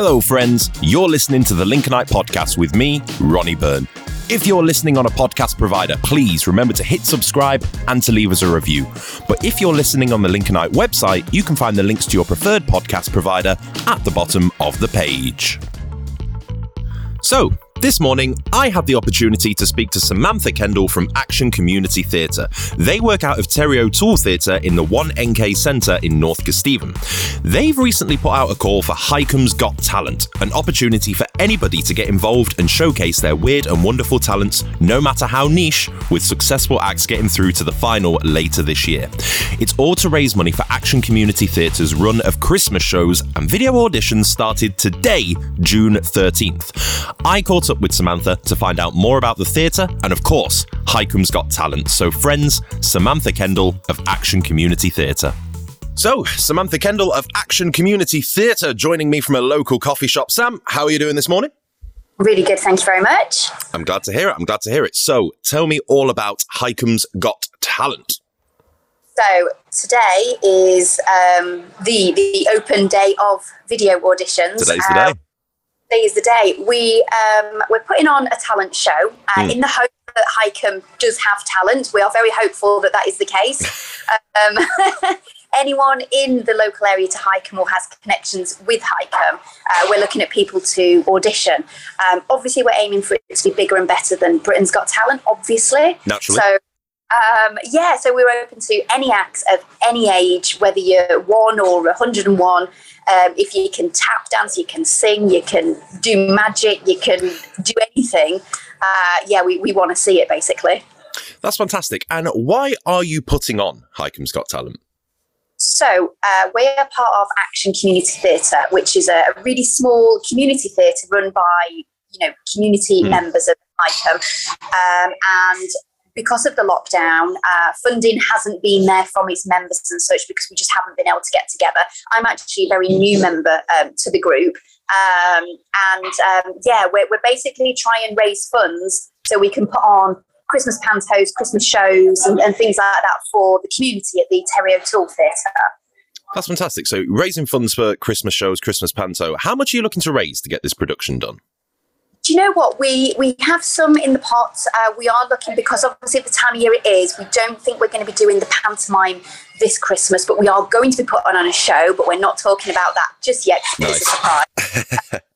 Hello, friends. You're listening to the Lincolnite podcast with me, Ronnie Byrne. If you're listening on a podcast provider, please remember to hit subscribe and to leave us a review. But if you're listening on the Lincolnite website, you can find the links to your preferred podcast provider at the bottom of the page. So, this morning, I had the opportunity to speak to Samantha Kendall from Action Community Theatre. They work out of Terry O'Toole Theatre in the 1NK Centre in North Kesteven. They've recently put out a call for Hykeham's Got Talent, an opportunity for anybody to get involved and showcase their weird and wonderful talents, no matter how niche, with successful acts getting through to the final later this year. It's all to raise money for Action Community Theatre's run of Christmas shows, and video auditions started today, June 13th. I caught up with Samantha to find out more about the theatre and, of course, Hykeham's Got Talent. So, friends, Samantha Kendall of Action Community Theatre. So, Samantha Kendall of Action Community Theatre joining me from a local coffee shop. Sam, how are you doing this morning? Really good, thank you very much. I'm glad to hear it. I'm glad to hear it. So, tell me all about Hykeham's Got Talent. So today is um, the the open day of video auditions. Today's the day. Um, today is the day. We um, we're putting on a talent show uh, Hmm. in the hope that Hykeham does have talent. We are very hopeful that that is the case. um, anyone in the local area to Hykeham or has connections with Hykeham, uh, we're looking at people to audition. Um, obviously, we're aiming for it to be bigger and better than Britain's Got Talent. Obviously, Naturally. so. Um, yeah, so we're open to any acts of any age, whether you're one or 101. Um, if you can tap dance, you can sing, you can do magic, you can do anything. Uh, yeah, we, we want to see it basically. That's fantastic. And why are you putting on Hykeham's Got Talent? So uh, we are part of Action Community Theatre, which is a, a really small community theatre run by you know community Mm. members of Hykeham, um, and because of the lockdown, uh, funding hasn't been there from its members and such because we just haven't been able to get together. I'm actually a very new member um, to the group, um, and um, yeah, we're, we're basically trying and raise funds so we can put on Christmas pantos, Christmas shows, and, and things like that for the community at the Terry O'Toole Theatre. That's fantastic. So, raising funds for Christmas shows, Christmas panto. How much are you looking to raise to get this production done? Do you know what we we have some in the pot? Uh, we are looking because obviously the time of year it is. We don't think we're going to be doing the pantomime this Christmas, but we are going to be putting on a show. But we're not talking about that just yet. 'cause It's a surprise.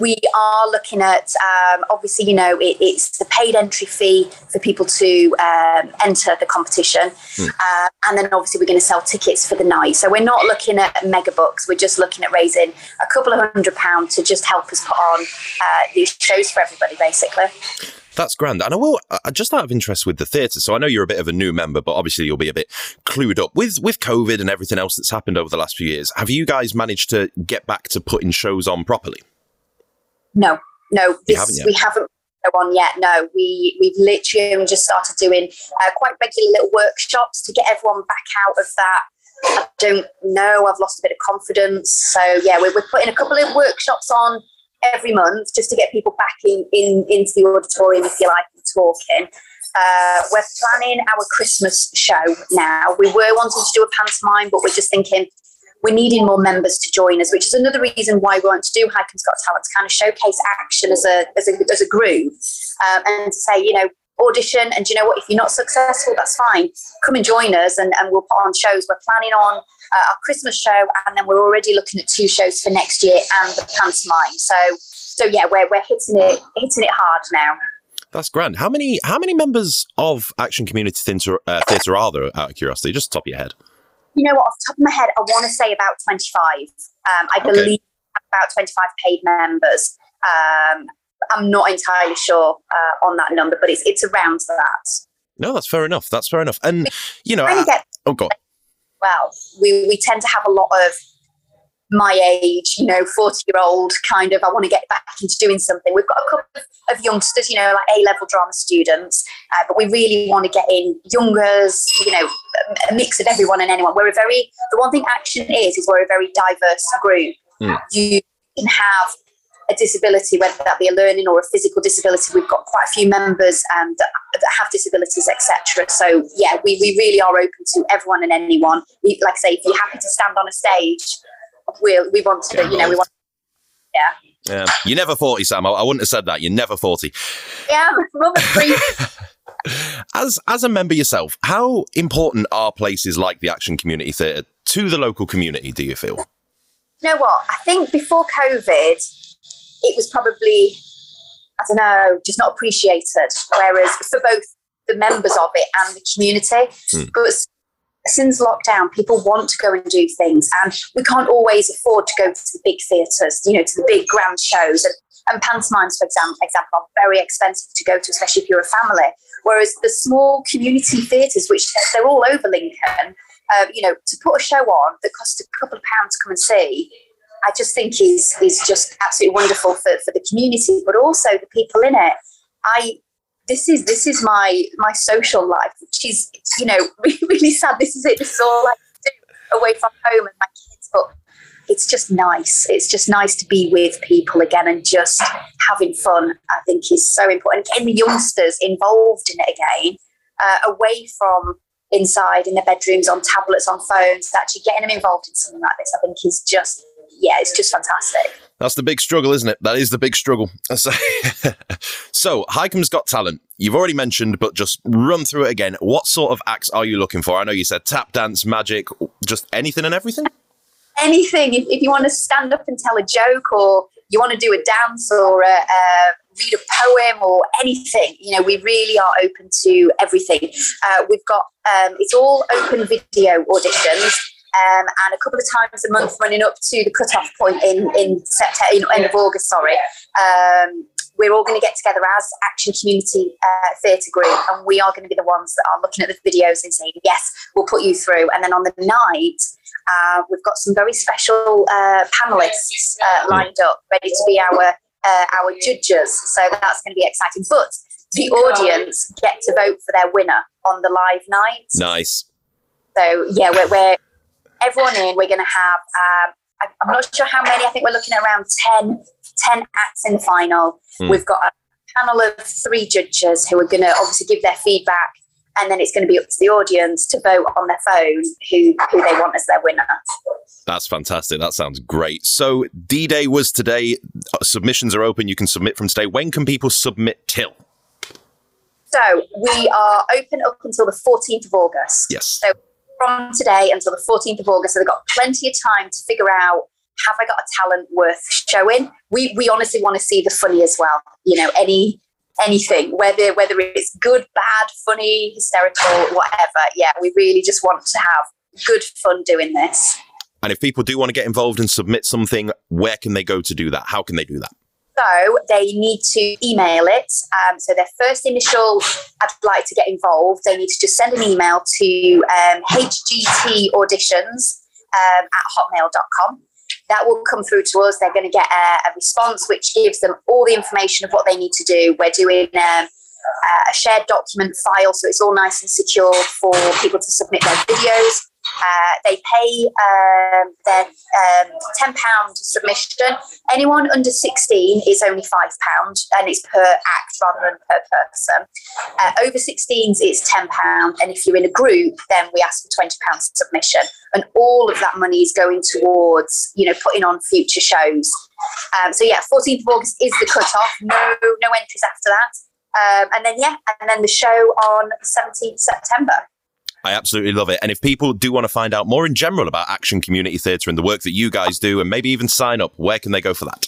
we, are looking at um, obviously you know it, it's the paid entry fee for people to um, enter the competition uh, and then obviously we're going to sell tickets for the night so we're not looking at mega bucks we're just looking at raising a couple of hundred pounds to just help us put on uh, these shows for everybody basically That's grand. And I will, uh, just out of interest with the theatre, so I know you're a bit of a new member, but obviously you'll be a bit clued up with, with COVID and everything else that's happened over the last few years. Have you guys managed to get back to putting shows on properly? No no this, haven't we haven't on yet no we we've literally only just started doing uh, quite regular little workshops to get everyone back out of that I don't know. I've lost a bit of confidence. So yeah, we're, we're putting a couple of workshops on every month just to get people back in, in into the auditorium, if you like, and talking. Uh, we're planning our Christmas show now. We were wanting to do a pantomime, but we're just thinking we're needing more members to join us, which is another reason why we want to do Hykeham's Got Talent to kind of showcase action as a as a, as a group, um, and to say, you know, audition. And you know what? If you're not successful, that's fine. Come and join us, and, and we'll put on shows. We're planning on uh, our Christmas show, and then we're already looking at two shows for next year and the pantomime. So, so yeah, we're we're hitting it hitting it hard now. That's grand. How many how many members of Action Community Theatre, uh, theatre are there, out of curiosity? Just top of your head. You know what? Off the top of my head, I want to say about 25. Um, I Okay. believe about 25 paid members. Um, I'm not entirely sure uh, on that number, but it's it's around that. No, that's fair enough. That's fair enough. And, you know, I- get oh, God. well. We we tend to have a lot of my age, you know, 40 year old kind of, I want to get back into doing something. We've got a couple of, youngsters, you know, like A level drama students, uh, but we really want to get in youngers, you know, a mix of everyone and anyone. We're a very, the one thing Action is, is we're a very diverse group. Hmm. You can have a disability, whether that be a learning or a physical disability. We've got quite a few members um, that, that have disabilities, etc. So yeah, we, we really are open to everyone and anyone. We, like I say, if you're happy to stand on a stage, we'll, we want to, Get you know, we want Yeah. Yeah. You're never 40, Sam. I, I wouldn't have said that. You're never 40. Yeah, As as a member yourself, how important are places like the Action Community Theatre to the local community, do you feel? you know what? I think before COVID, it was probably, I don't know, just not appreciated. Whereas for both the members of it and the community, Hmm. but s- since lockdown, people want to go and do things, and we can't always afford to go to the big theatres, you know, to the big grand shows. And, and pantomimes, for example, example, are very expensive to go to, especially if you're a family. Whereas the small community theatres, which they're, all over Lincoln, uh, you know, to put a show on that costs a couple of pounds to come and see, I just think is is just absolutely wonderful for, for the community, but also the people in it. I this is this is my my social life, is you know really, sad. This is it. This is all I do away from home and my kids, but it's just nice. It's just nice to be with people again and just having fun. I think is so important. Getting the youngsters involved in it again, uh, away from inside in their bedrooms on tablets on phones. Actually getting them involved in something like this, I think is just yeah, it's just fantastic. That's the big struggle, isn't it? That is the big struggle. So, Hykeham's Got Talent. You've already mentioned, but just run through it again. What sort of acts are you looking for? I know you said tap dance, magic, just anything and everything. anything if, if you want to stand up and tell a joke or you want to do a dance or uh, uh, read a poem or anything you know we really are open to everything uh, we've got um, it's all open video auditions um, and a couple of times a month running up to the cut-off point in in September, in end of August. Sorry, um, we're all going to get together as Action Community uh, Theatre Group, and we are going to be the ones that are looking at the videos and saying, "Yes, we'll put you through." And then on the night, uh, we've got some very special uh, panelists uh, lined up, ready to be our uh, our judges. So that's going to be exciting. But the audience get to vote for their winner on the live night. Nice. So yeah, we're, we're everyone in. We're going to have. Um, I, I'm not sure how many. I think we're looking at around 10, 10 acts in the final. Hmm. We've got a panel of three judges who are going to obviously give their feedback, and then it's going to be up to the audience to vote on their phone who who they want as their winner. That's fantastic. That sounds great. So D Day was today. Uh, Submissions are open. You can submit from today. When can people submit till? So we are open up until the 14th of August. Yes. So from today until the 14th of August, so they've got plenty of time to figure out have I got a talent worth showing? We we honestly want to see the funny as well. You know, any anything, whether whether it's good, bad, funny, hysterical, whatever. Yeah, we really just want to have good fun doing this. And if people do want to get involved and submit something, where can they go to do that? How can they do that? So they need to email it. Um, so their first initial, I'd like to get involved. They need to just send an email to um, HGT auditions um, at hotmail.com. That will come through to us. They're going to get a, a response which gives them all the information of what they need to do. We're doing um, a shared document file, so it's all nice and secure for people to submit their videos. Uh, they pay um, their um, £10 submission. Anyone under 16 is only £5 and it's per act rather than per person. Uh, over 16s, it's £10. And if you're in a group, then we ask for £20 submission. And all of that money is going towards, you know, putting on future shows. Um, so yeah, 14th of August is the cut-off. No, no entries after that. Um, and then yeah, and then the show on 17th September. I absolutely love it. And if people do want to find out more in general about Action Community Theatre and the work that you guys do, and maybe even sign up, where can they go for that?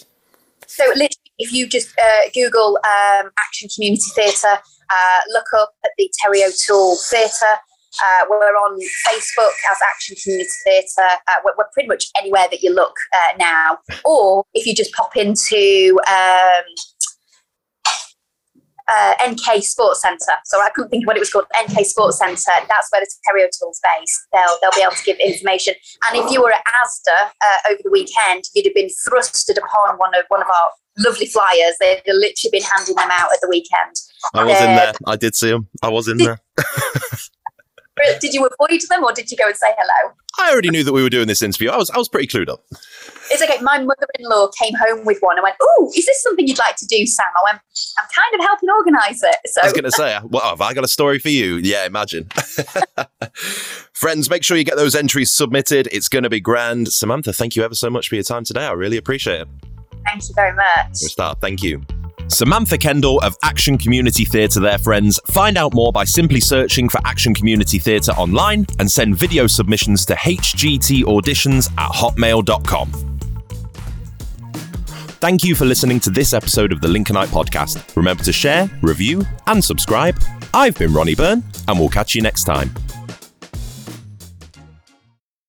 So literally, if you just uh, Google um, Action Community Theatre, uh, look up at the Terry O'Toole Theatre. Uh, we're on Facebook as Action Community Theatre. Uh, we're, we're pretty much anywhere that you look uh, now. Or if you just pop into um, uh, NK Sports Centre, so I couldn't think of what it was called. NK Sports Centre. That's where the Terry Tools based. They'll they'll be able to give information. And if you were at ASDA uh, over the weekend, you'd have been thrusted upon one of one of our lovely flyers. They'd literally been handing them out at the weekend. I was in Uh, there. I did see them. I was in there. Did you avoid them or did you go and say hello? I already knew that we were doing this interview. I was I was pretty clued up. It's okay. My mother-in-law came home with one and went, "Oh, is this something you'd like to do, Sam?" I went, "I'm kind of helping organise it." So I was going to say, well, have I got a story for you? Yeah, imagine. Friends, make sure you get those entries submitted. It's going to be grand. Samantha, thank you ever so much for your time today. I really appreciate it. Thank you very much. start. Thank you. Samantha Kendall of Action Community Theatre, there, friends. Find out more by simply searching for Action Community Theatre online and send video submissions to hgtauditions at hotmail.com. Thank you for listening to this episode of the Lincolnite Podcast. Remember to share, review, and subscribe. I've been Ronnie Byrne, and we'll catch you next time.